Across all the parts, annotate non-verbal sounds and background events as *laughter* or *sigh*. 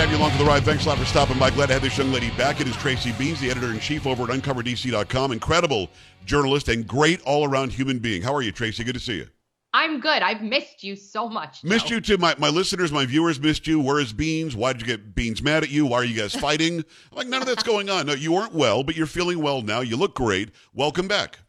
to have you along for the ride. Thanks a lot for stopping by. Glad to have this young lady back. It is Tracy Beanz, the editor in chief over at UncoverDC.com. Incredible journalist and great all around human being. How are you, Tracy? Good to see you. I'm good. I've missed you so much. Joe. Missed you too. My, my listeners, my viewers missed you. Where is Beanz? Why did you get Beanz mad at you? Why are you guys fighting? I'm *laughs* like, none of that's going on. No, you weren't well, but you're feeling well now. You look great. Welcome back.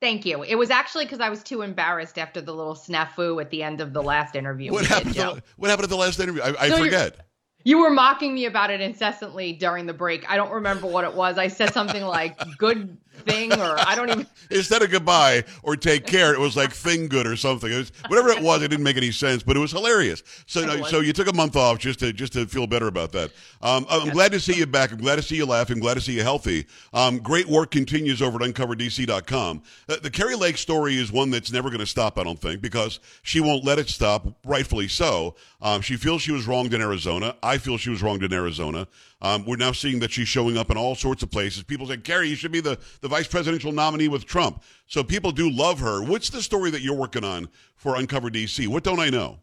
Thank you. It was actually because I was too embarrassed after the little snafu at the end of the last interview. What happened? Did, the, what happened at the last interview? I, I so forget. You were mocking me about it incessantly during the break. I don't remember what it was. I said something like "good thing," or I don't even. *laughs* Instead of goodbye or take care, it was like "thing good" or something. It was whatever it was. It didn't make any sense, but it was hilarious. So, no, so you took a month off just to just to feel better about that. Um, I'm yes. glad to see you back. I'm glad to see you laughing. Glad to see you healthy. Um, great work continues over at UncoverDC.com. Uh, the Kari Lake story is one that's never going to stop. I don't think because she won't let it stop. Rightfully so. Um, she feels she was wronged in Arizona. I feel she was wronged in Arizona. Um, we're now seeing that she's showing up in all sorts of places. People say, Kari, you should be the, the vice presidential nominee with Trump. So people do love her. What's the story that you're working on for Uncover DC? What don't I know?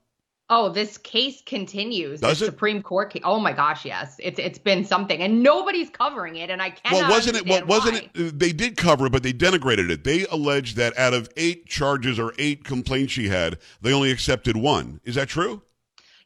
Oh, this case continues. Does the it? Supreme Court case. Oh my gosh, yes. It's it's been something, and nobody's covering it, and I can't. Well, wasn't it? Well, wasn't why. it? They did cover it, but they denigrated it. They alleged that out of eight charges or eight complaints she had, they only accepted one. Is that true?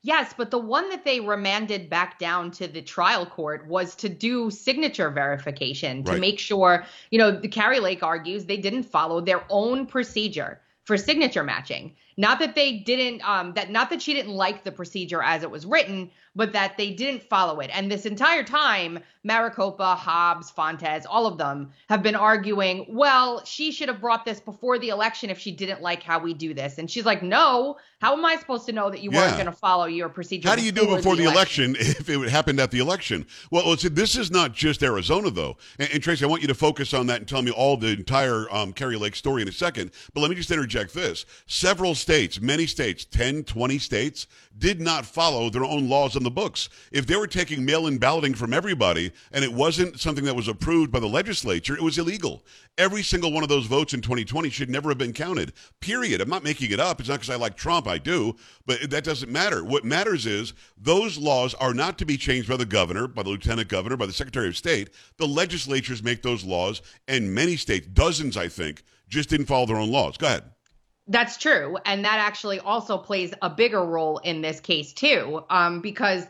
Yes, but the one that they remanded back down to the trial court was to do signature verification to right. make sure, you know, the Kari Lake argues they didn't follow their own procedure for signature matching. Not that they didn't, um, that not that she didn't like the procedure as it was written, but that they didn't follow it. And this entire time, Maricopa, Hobbs, Fontes, all of them have been arguing, well, she should have brought this before the election if she didn't like how we do this. And she's like, no, how am I supposed to know that you yeah. weren't going to follow your procedure? How do you do it before the, the election? election. if it happened at the election? Well, listen, this is not just Arizona, though. And, and, Tracy, I want you to focus on that and tell me all the entire um, Kari Lake story in a second. But let me just interject this. Several states, many states, 10, 20 states, did not follow their own laws on the books. If they were taking mail in balloting from everybody and it wasn't something that was approved by the legislature, it was illegal. Every single one of those votes in 2020 should never have been counted, period. I'm not making it up. It's not because I like Trump, I do, but that doesn't matter. What matters is those laws are not to be changed by the governor, by the lieutenant governor, by the secretary of state. The legislatures make those laws, and many states, dozens, I think, just didn't follow their own laws. Go ahead. That's true. And that actually also plays a bigger role in this case, too, um, because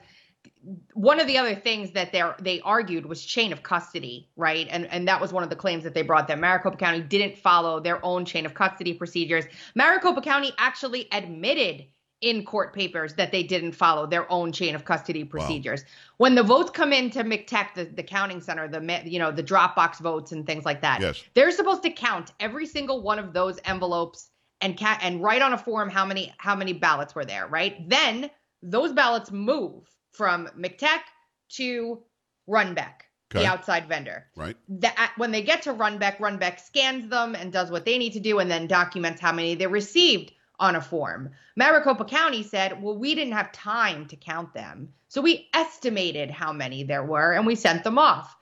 one of the other things that they they argued was chain of custody, right? And and that was one of the claims that they brought that Maricopa County didn't follow their own chain of custody procedures. Maricopa County actually admitted in court papers that they didn't follow their own chain of custody procedures. Wow. When the votes come into MCTEC, the, the counting center, the you know the Dropbox votes and things like that, yes. they're supposed to count every single one of those envelopes and ca- and write on a form how many how many ballots were there, right? Then those ballots move from MCTEC to Runbeck, okay. the outside vendor. Right. That when they get to Runbeck, Runbeck scans them and does what they need to do, and then documents how many they received on a form. Maricopa County said, well, we didn't have time to count them. So we estimated how many there were and we sent them off.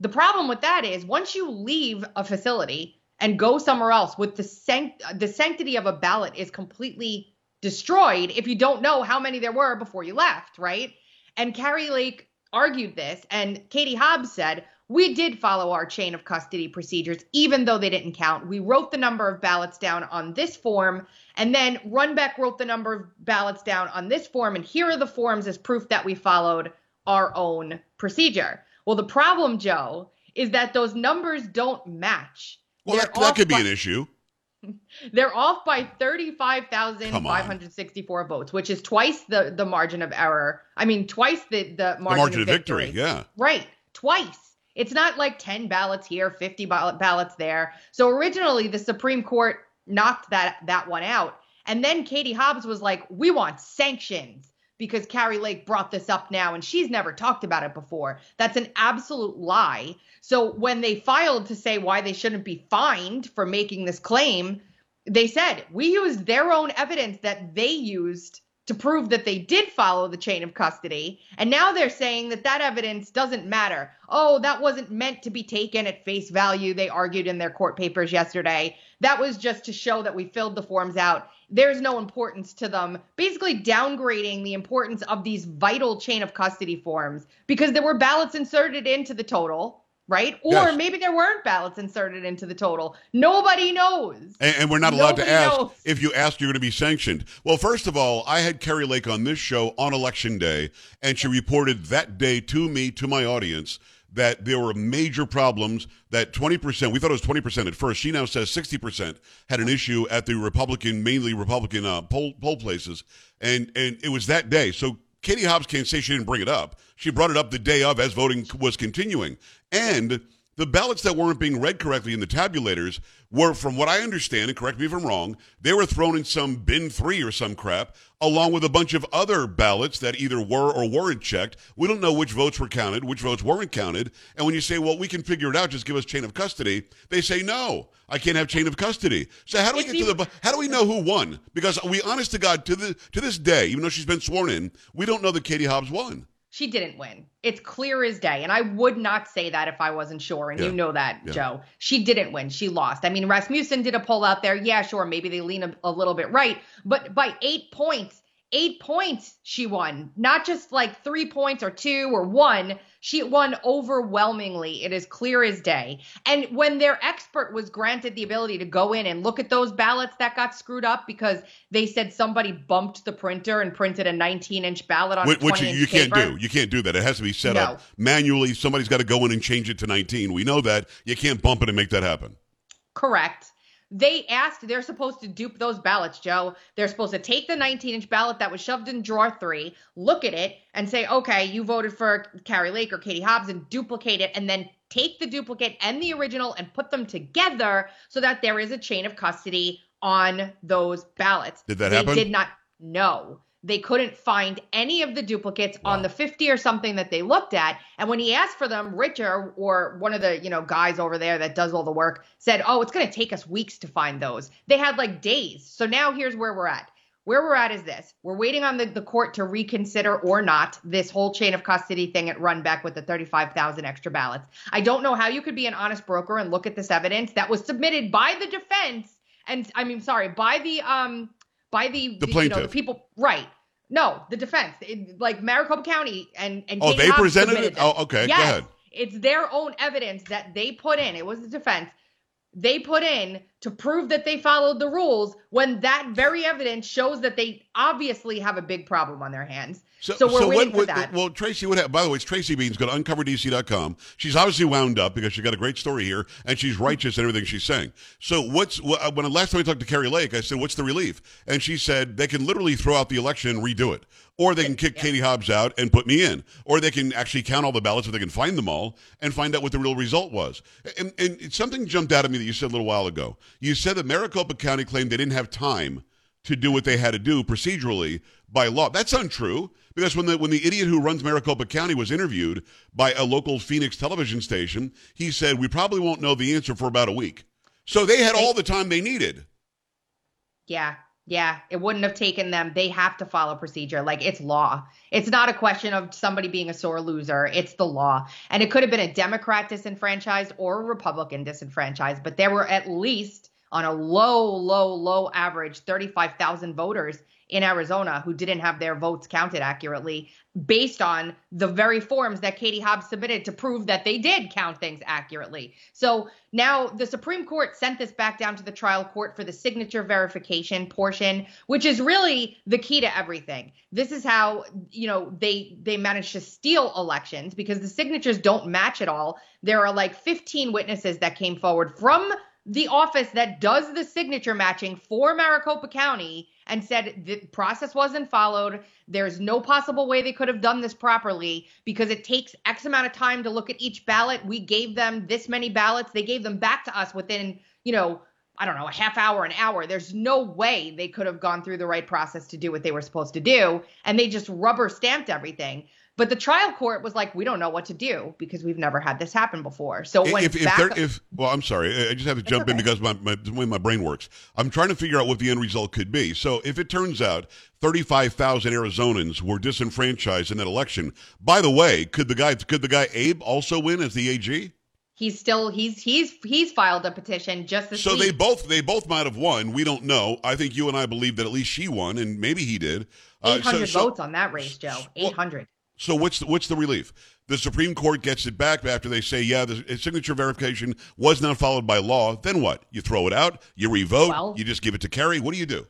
The problem with that is once you leave a facility, and go somewhere else with the sanct- the sanctity of a ballot is completely destroyed if you don't know how many there were before you left, right? And Kari Lake argued this, and Katie Hobbs said, We did follow our chain of custody procedures, even though they didn't count. We wrote the number of ballots down on this form, and then Runbeck wrote the number of ballots down on this form, and here are the forms as proof that we followed our own procedure. Well, the problem, Joe, is that those numbers don't match. Well, that, that could be by, an issue. *laughs* They're off by 35,564 votes, which is twice the, the margin of error. I mean, twice the, the margin, the margin of, of victory. victory. Yeah. Right. Twice. It's not like 10 ballots here, 50 ballots there. So originally, the Supreme Court knocked that, that one out. And then Katie Hobbs was like, we want sanctions because Kari Lake brought this up now and she's never talked about it before. That's an absolute lie. So when they filed to say why they shouldn't be fined for making this claim, they said we used their own evidence that they used to prove that they did follow the chain of custody. And now they're saying that that evidence doesn't matter. Oh, that wasn't meant to be taken at face value, they argued in their court papers yesterday. That was just to show that we filled the forms out there's no importance to them, basically downgrading the importance of these vital chain of custody forms because there were ballots inserted into the total right? Or yes. maybe there weren't ballots inserted into the total. Nobody knows. And, and we're not allowed Nobody to ask knows. if you ask, you're going to be sanctioned. Well, first of all, I had Kari Lake on this show on election day, and she reported that day to me, to my audience, that there were major problems that 20% we thought it was 20% at first. She now says 60% had an issue at the republican mainly republican uh, poll, poll places. And and it was that day. So katie hobbs can't say she didn't bring it up. She brought it up the day of as voting was continuing. And the ballots that weren't being read correctly in the tabulators were, from what I understand, and correct me if I'm wrong, they were thrown in some bin three or some crap, along with a bunch of other ballots that either were or weren't checked. We don't know which votes were counted, which votes weren't counted. And when you say, well, we can figure it out, just give us chain of custody, they say, no, I can't have chain of custody. So how do we get to the, how do we know who won? Because we, honest to God, to, the, to this day, even though she's been sworn in, we don't know that Katie Hobbs won she didn't win. It's clear as day. And I would not say that if I wasn't sure. And yeah. you know that, yeah. Joe. She didn't win. She lost. I mean, Rasmussen did a poll out there. Yeah, sure. Maybe they lean a, a little bit right. But by eight points, eight points she won, not just like three points or two or one. She won overwhelmingly. It is clear as day. And when their expert was granted the ability to go in and look at those ballots that got screwed up because they said somebody bumped the printer and printed a 19 inch ballot on which, which you can't do. You can't do that. It has to be set no. up manually. Somebody's got to go in and change it to 19. We know that. You can't bump it and make that happen. Correct. They asked, they're supposed to dupe those ballots, Joe. They're supposed to take the 19 inch ballot that was shoved in drawer three, look at it, and say, okay, you voted for Kari Lake or Katie Hobbs, and duplicate it, and then take the duplicate and the original and put them together so that there is a chain of custody on those ballots. Did that they happen? Did not. No they couldn't find any of the duplicates wow. on the 50 or something that they looked at. And when he asked for them richard or one of the you know guys over there that does all the work said oh it's going to take us weeks to find those. They had like days. So now here's where we're at. Where we're at is this. We're waiting on the, the court to reconsider or not this whole chain of custody thing at Runbeck with the 35000 extra ballots. I don't know how you could be an honest broker and look at this evidence that was submitted by the defense and i mean sorry by the um by the the, plaintiff. You know, the people right. No, the defense, it, like Maricopa County and and oh, they presented it. Oh, okay. Yes, Go ahead. It's their own evidence that they put in. It was the defense they put in to prove that they followed the rules when that very evidence shows that they obviously have a big problem on their hands. So, so we're so waiting what, for that. Well, Tracy, what by the way, it's Tracy Beanz. Go to uncoverdc.com. She's obviously wound up because she got a great story here, and she's righteous in everything she's saying. So what's uh, when the last time I talked to Kari Lake, I said, "What's the relief?" And she said they can literally throw out the election and redo it, or they can kick yeah. Katie Hobbs out and put me in, or they can actually count all the ballots if they can find them all and find out what the real result was. And, and something jumped out at me that you said a little while ago. You said that Maricopa County claimed they didn't have time to do what they had to do procedurally by law. That's untrue because when the when the idiot who runs Maricopa County was interviewed by a local Phoenix television station, he said we probably won't know the answer for about a week. So they had all the time they needed. Yeah. Yeah, it wouldn't have taken them. They have to follow procedure. Like it's law. It's not a question of somebody being a sore loser. It's the law. And it could have been a Democrat disenfranchised or a Republican disenfranchised, but there were at least on a low, low, low average 35,000 voters in Arizona who didn't have their votes counted accurately based on the very forms that Katie Hobbs submitted to prove that they did count things accurately. So now the Supreme Court sent this back down to the trial court for the signature verification portion, which is really the key to everything. This is how, you know, they they managed to steal elections because the signatures don't match at all. There are like 15 witnesses that came forward from the office that does the signature matching for Maricopa County and said the process wasn't followed. There's no possible way they could have done this properly because it takes X amount of time to look at each ballot. We gave them this many ballots. They gave them back to us within, you know, I don't know, a half hour, an hour. There's no way they could have gone through the right process to do what they were supposed to do. And they just rubber stamped everything. But the trial court was like, we don't know what to do because we've never had this happen before. So when if, if, there, if well, I'm sorry, I just have to jump okay. in because my, my, the way my brain works. I'm trying to figure out what the end result could be. So if it turns out 35,000 Arizonans were disenfranchised in that election, by the way, could the guy could the guy Abe also win as the AG? he's still he's he's he's filed a petition just this So week. they both they both might have won. We don't know. I think you and I believe that at least she won, and maybe he did. Uh, eight hundred so, so, votes on that race, Joe. Eight hundred. So what's the, what's the relief? The Supreme Court gets it back after they say, yeah, the signature verification was not followed by law. Then what? You throw it out. You revote. Well- you just give it to Kari. What do you do?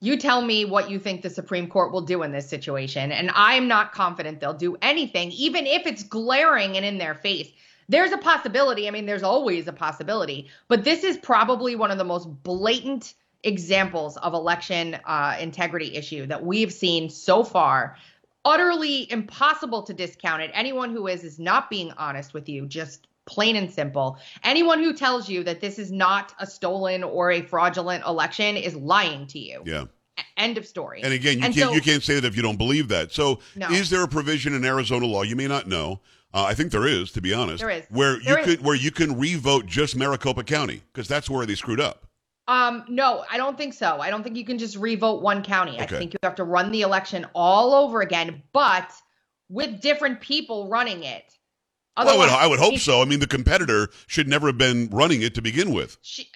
You tell me what you think the Supreme Court will do in this situation, and I'm not confident they'll do anything, even if it's glaring and in their face. There's a possibility. I mean, there's always a possibility, but this is probably one of the most blatant examples of election uh, integrity issue that we've seen so far. Utterly impossible to discount it. Anyone who is is not being honest with you, just plain and simple. Anyone who tells you that this is not a stolen or a fraudulent election is lying to you. Yeah. End of story. And again, you And can't so- you can't say that if you don't believe that. So, No. is there a provision in Arizona law you may not know? Uh, I think there is, to be honest. There is. where you There is. could where you can revote just Maricopa County because that's where they screwed up. Um, no, I don't think so. I don't think you can just revote one county. I think you have to run the election all over again, but with different people running it. Well, I would, I would hope so. I mean, the competitor should never have been running it to begin with. She,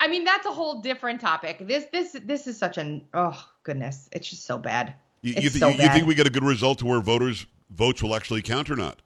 I- mean, that's a whole different topic. This, this, this is such an oh goodness, it's just so bad. You, you, thi- so you think we get a good result to where voters votes will actually count or not?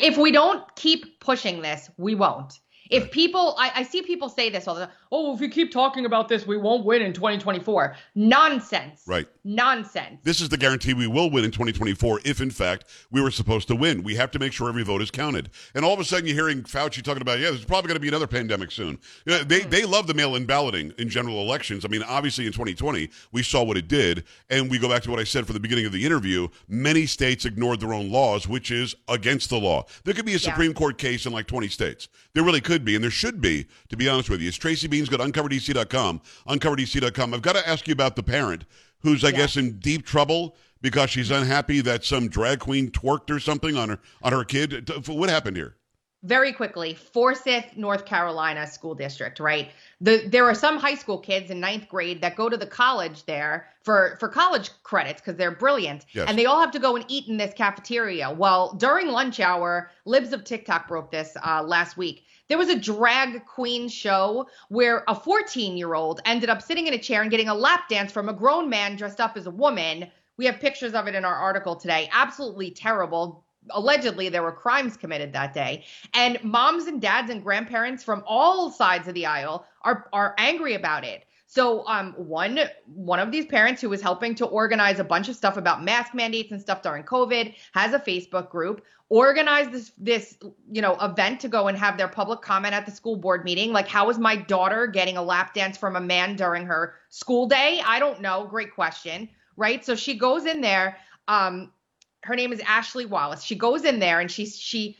If we don't keep pushing this, we won't. If people, I, I see people say this all the time. Oh, if you keep talking about this, we won't win in 2024. Nonsense. Right. Nonsense. This is the guarantee we will win in 2024 if, in fact, we were supposed to win. We have to make sure every vote is counted. And all of a sudden, you're hearing Fauci talking about, yeah, there's probably going to be another pandemic soon. You know, they, hmm. they love the mail in balloting in general elections. I mean, obviously, in 2020, we saw what it did. And we go back to what I said for the beginning of the interview many states ignored their own laws, which is against the law. There could be a Supreme Court case in like 20 states. There really could be, and there should be, to be honest with you. It's Tracy Go to uncoverdc.com, uncoverdc.com. I've got to ask you about the parent who's, I Yeah. guess, in deep trouble because she's unhappy that some drag queen twerked or something on her on her kid. What happened here? very quickly forsyth north carolina school district right the, there are some high school kids in ninth grade that go to the college there for, for college credits because they're brilliant Yes. and they all have to go and eat in this cafeteria well during lunch hour libs of tiktok broke this uh, last week there was a drag queen show where a 14 year old ended up sitting in a chair and getting a lap dance from a grown man dressed up as a woman. We have pictures of it in our article today. Absolutely terrible. Allegedly there were crimes committed that day. And moms and dads and grandparents from all sides of the aisle are are angry about it so um one one of these parents who was helping to organize a bunch of stuff about mask mandates and stuff during covid has a facebook group organized this this you know event to go and have their public comment at the school board meeting like how is my daughter getting a lap dance from a man during her school day i don't know great question right so she goes in there um her name is Ashley Wallace. She goes in there and she she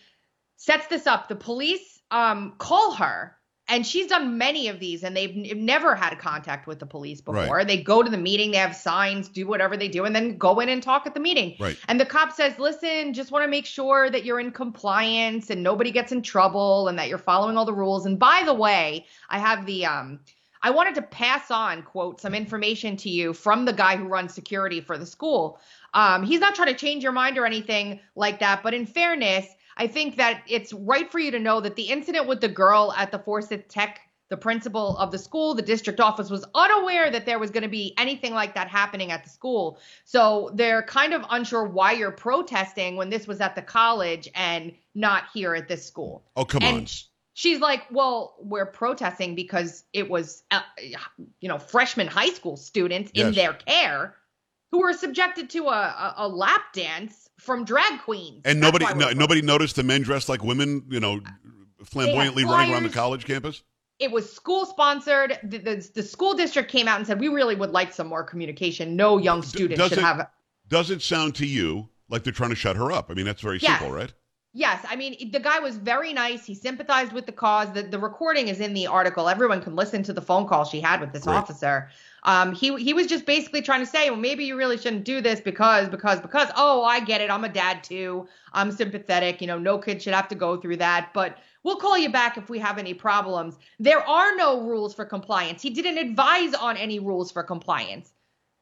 sets this up. The police um call her and she's done many of these and they've n- never had contact with the police before. Right. They go to the meeting, they have signs, do whatever they do and then go in and talk at the meeting. Right. And the cop says, "Listen, just want to make sure that you're in compliance and nobody gets in trouble and that you're following all the rules. And by the way, I have the um I wanted to pass on, quote, some information to you from the guy who runs security for the school. Um, he's not trying to change your mind or anything like that, but in fairness, I think that it's right for you to know that the incident with the girl at the Forsyth Tech, the principal of the school, the district office was unaware that there was going to be anything like that happening at the school. So they're kind of unsure why you're protesting when this was at the college and not here at this school. Oh, come and on. sh- she's like, "Well, we're protesting because it was, uh, you know, freshman high school students in Yes. their care who were subjected to a, a, a lap dance from drag queens." And That's nobody no, nobody noticed the men dressed like women, you know, flamboyantly running around the college campus? It was school sponsored. The, the, the school district came out and said, "We really would like some more communication. No young student does should it- have." Does it sound to you like they're trying to shut her up? I mean, that's very Yes. simple, right? Yes, I mean the guy was very nice. He sympathized with the cause. The, the recording is in the article. Everyone can listen to the phone call she had with this officer. Um, he he was just basically trying to say, well, maybe you really shouldn't do this because because because. Oh, I get it. I'm a dad too. I'm sympathetic. You know, no kid should have to go through that. But we'll call you back if we have any problems. There are no rules for compliance. He didn't advise on any rules for compliance.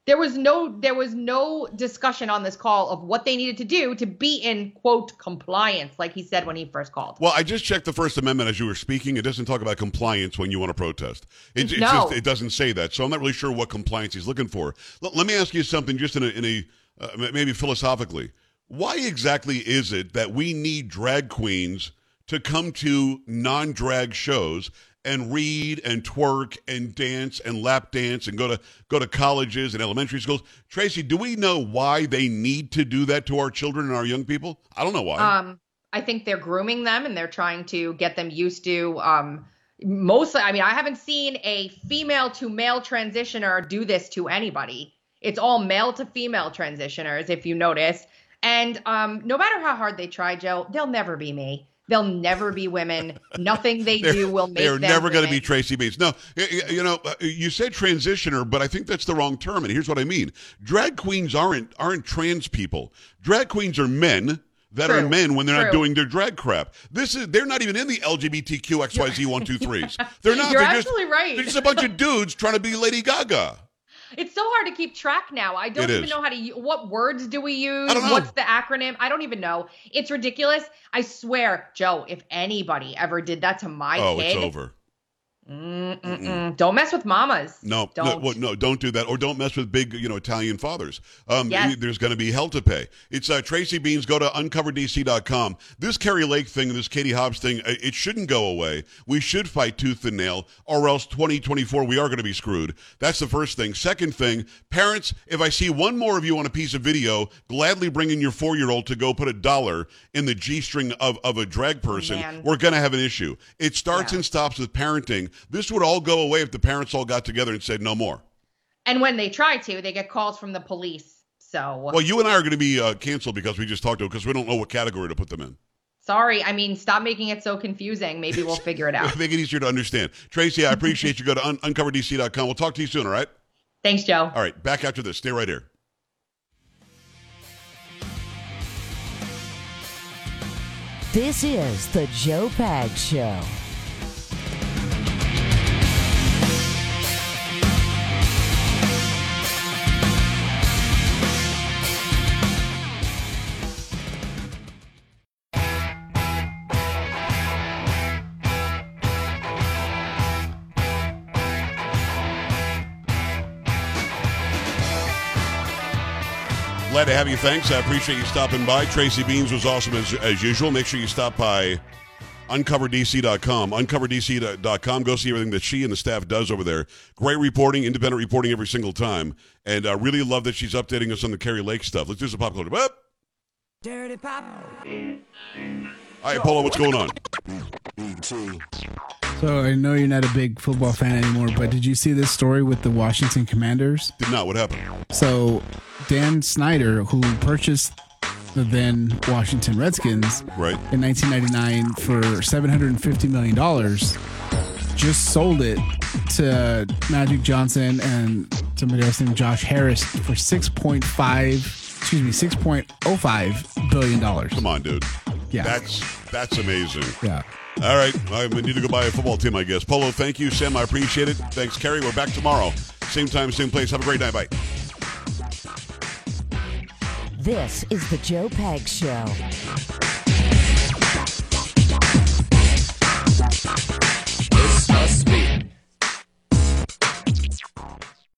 There was no there was no discussion on this call of what they needed to do to be in quote compliance, like he said when he first called. Well, I just checked the First Amendment as you were speaking. It doesn't talk about compliance when you want to protest. It, No. just, it doesn't say that. So I'm not really sure what compliance he's looking for. L- let me ask you something, just in a, in a uh, maybe philosophically. Why exactly is it that we need drag queens to come to non-drag shows and read and twerk and dance and lap dance and go to go to colleges and elementary schools? Tracy, do we know why they need to do that to our children and our young people? I don't know why. Um, I think they're grooming them and they're trying to get them used to um mostly I mean, I haven't seen a female to male transitioner do this to anybody. It's all male to female transitioners, if you notice. And um, no matter how hard they try, Joe, they'll never be me. They'll never be women. Nothing they *laughs* do will make them. They're them never going to be. Tracy Beats. No, you know, uh, you said transitioner, but I think that's the wrong term. And here's what I mean: drag queens aren't aren't trans people. Drag queens are men that are men when they're not doing their drag crap. This is they're not even in the LGBTQ XYZ one two threes. They're *laughs* not. You're they're just, absolutely right. They're just a bunch of dudes trying to be Lady Gaga. It's so hard to keep track now. I don't It even is. know how to. What words do we use? I don't know. What's the acronym? I don't even know. It's ridiculous. I swear, Joe. If anybody ever did that to my oh, kid, it's over. Mm-mm-mm. don't mess with mamas. No, no, Don't. well, no, don't do that, or don't mess with big, you know, Italian fathers. Um, Yes. There's going to be hell to pay. It's uh, Tracy Beanz. Go to uncoverdc.com. This Kari Lake thing, this Katie Hobbs thing, uh, it shouldn't go away. We should fight tooth and nail, or else 2024 we are going to be screwed. That's the first thing. Second thing, parents, if I see one more of you on a piece of video, gladly bringing your four-year-old to go put a dollar in the g-string of, of a drag person, man. we're going to have an issue. It starts Yeah. and stops with parenting. This would all go away if the parents all got together and said no more. And when they try to, they get calls from the police. So Well, you and I are going to be uh, canceled because we just talked to because we don't know what category to put them in. sorry. I mean, stop making it so confusing. Maybe we'll figure it *laughs* out. Make it easier to understand. Tracy, I appreciate you. Go to un- uncoverdc.com. We'll talk to you soon, all right? Thanks, Joe. All right, back after this. Stay right here. This is the Joe Pags Show. Glad to have you. Thanks. I appreciate you stopping by. Tracy Beanz was awesome as, as usual. Make sure you stop by uncoverdc.com. Uncoverdc.com. Go see everything that she and the staff does over there. Great reporting, independent reporting every single time. And I really love that she's updating us on the Kari Lake stuff. Let's do some pop culture. Up. Dirty Pop. All right, Polo, what's going on? So I know you're not a big football fan anymore, but did you see this story with the Washington Commanders? Did not. What happened? So Dan Snyder, who purchased the then Washington Redskins Right. in 1999 for 750 million dollars, just sold it to Magic Johnson and somebody else named Josh Harris for 6.5 excuse me 6.05 billion dollars. Come on, dude. Yeah. That's that's amazing. Yeah. All right. I need to go buy a football team, I guess. Polo, thank you. Sam, I appreciate it. Thanks, Kerry. We're back tomorrow. Same time, same place. Have a great night. Bye. This is the Joe Pags Show. This must be